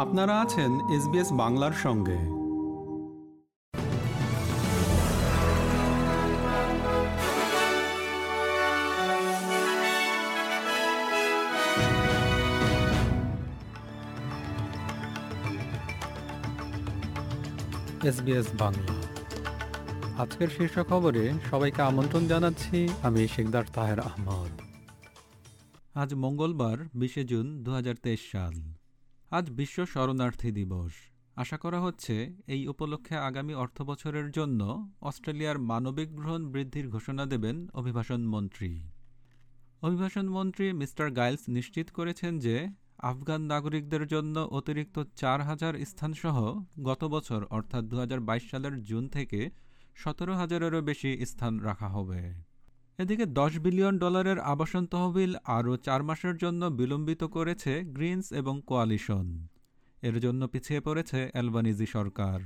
আপনারা আছেন এসবিএস বাংলার সঙ্গে। এসবিএস বাংলা। আজকের শীর্ষ খবরে সবাইকে আমন্ত্রণ জানাচ্ছি আমি শেখদার তাহের আহমদ। আজ মঙ্গলবার বিশে জুন দু হাজার তেইশ সাল। আজ বিশ্ব শরণার্থী দিবস। আশা করা হচ্ছে এই উপলক্ষে আগামী অর্থবছরের জন্য অস্ট্রেলিয়ার মানবিক গ্রহণ বৃদ্ধির ঘোষণা দেবেন অভিবাসন মন্ত্রী। অভিবাসন মন্ত্রী মিস্টার গাইলস নিশ্চিত করেছেন যে আফগান নাগরিকদের জন্য অতিরিক্ত চার হাজার স্থানসহ গত বছর, অর্থাৎ দু হাজার বাইশ সালের জুন থেকে সতেরো হাজারেরও বেশি স্থান রাখা হবে। এদিকে দশ বিলিয়ন ডলারের আবাসন তহবিল আরও চার মাসের জন্য বিলম্বিত করেছে গ্রিনস এবং কোয়ালিশন। এর জন্য পিছিয়ে পড়েছে অ্যালবানিজি সরকার।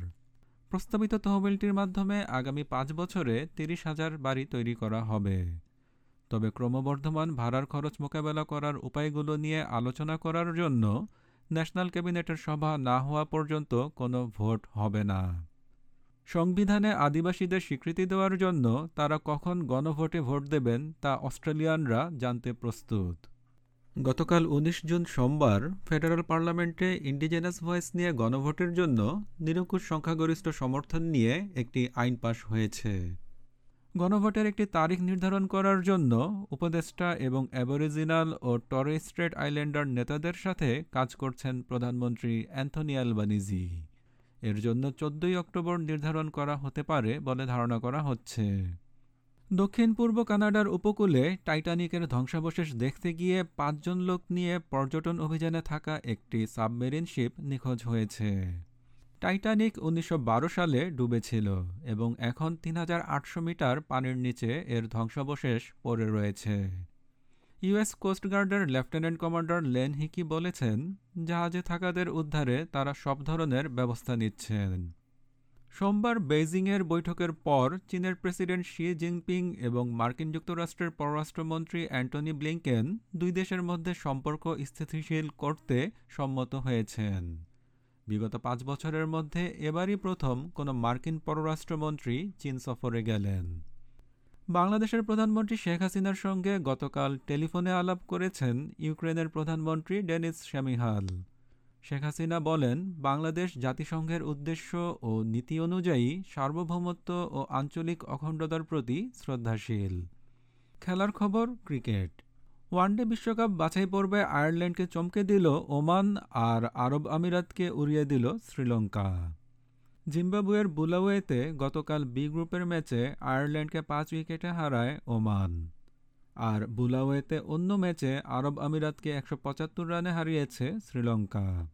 প্রস্তাবিত তহবিলটির মাধ্যমে আগামী পাঁচ বছরে তিরিশ হাজার বাড়ি তৈরি করা হবে। তবে ক্রমবর্ধমান ভাড়ার খরচ মোকাবেলা করার উপায়গুলো নিয়ে আলোচনা করার জন্য ন্যাশনাল ক্যাবিনেটের সভা না হওয়া পর্যন্ত কোনো ভোট হবে না। সংবিধানে আদিবাসীদের স্বীকৃতি দেওয়ার জন্য তারা কখন গণভোটে ভোট দেবেন তা অস্ট্রেলিয়ানরা জানতে প্রস্তুত। গতকাল ১৯ জুন সোমবার ফেডারেল পার্লামেন্টে ইন্ডিজেনাস ভয়েস নিয়ে গণভোটের জন্য নিরঙ্কুশ সংখ্যাগরিষ্ঠ সমর্থন নিয়ে একটি আইন পাশ হয়েছে। গণভোটের একটি তারিখ নির্ধারণ করার জন্য উপদেষ্টা এবং অ্যাবরিজিনাল ও টরে স্ট্রেট আইল্যান্ডার নেতাদের সাথে কাজ করছেন প্রধানমন্ত্রী অ্যান্থনি অ্যালবানিজি এর জন্য চোদ্দই অক্টোবর নির্ধারণ করা হতে পারে বলে ধারণা করা হচ্ছে। দক্ষিণ পূর্ব কানাডার উপকূলে টাইটানিকের ধ্বংসাবশেষ দেখতে গিয়ে পাঁচজন লোক নিয়ে পর্যটন অভিযানে থাকা একটি সাবমেরিন শিপ নিখোঁজ হয়েছে। টাইটানিক উনিশশো বারো সালে ডুবেছিল এবং এখন তিন হাজার আটশো মিটার পানির নিচে এর ধ্বংসাবশেষ পড়ে রয়েছে। ইউএস কোস্টগার্ডের লেফটেন্যান্ট কমান্ডার লেন হিকি বলেছেন, জাহাজে থাকাদের উদ্ধারে তারা সব ধরনের ব্যবস্থা নিচ্ছেন। সোমবার বেইজিংয়ের বৈঠকের পর চীনের প্রেসিডেন্ট শি জিনপিং এবং মার্কিন যুক্তরাষ্ট্রের পররাষ্ট্রমন্ত্রী অ্যান্টনি ব্লিংকেন দুই দেশের মধ্যে সম্পর্ক স্থিতিশীল করতে সম্মত হয়েছেন। বিগত পাঁচ বছরের মধ্যে এবারই প্রথম কোনো মার্কিন পররাষ্ট্রমন্ত্রী চীন সফরে গেলেন। বাংলাদেশের প্রধানমন্ত্রী শেখ হাসিনার সঙ্গে গতকাল টেলিফোনে আলাপ করেছেন ইউক্রেনের প্রধানমন্ত্রী ডেনিস শ্যামিহাল। শেখ হাসিনা বলেন, বাংলাদেশ জাতিসংঘের উদ্দেশ্য ও নীতি অনুযায়ী সার্বভৌমত্ব ও আঞ্চলিক অখণ্ডতার প্রতি শ্রদ্ধাশীল। খেলার খবর, ক্রিকেট। ওয়ানডে বিশ্বকাপ বাছাই পর্বে আয়ারল্যান্ডকে চমকে দিল ওমান আর আরব আমিরাতকে উড়িয়ে দিল শ্রীলঙ্কা। জিম্বাবুয়ের বুলাওয়েতে গতকাল বি গ্রুপের ম্যাচে আয়ারল্যান্ডকে পাঁচ উইকেটে হারায় ওমান। আর বুলাওয়েতে অন্য ম্যাচে আরব আমিরাতকে একশো পঁচাত্তর রানে হারিয়েছে শ্রীলঙ্কা।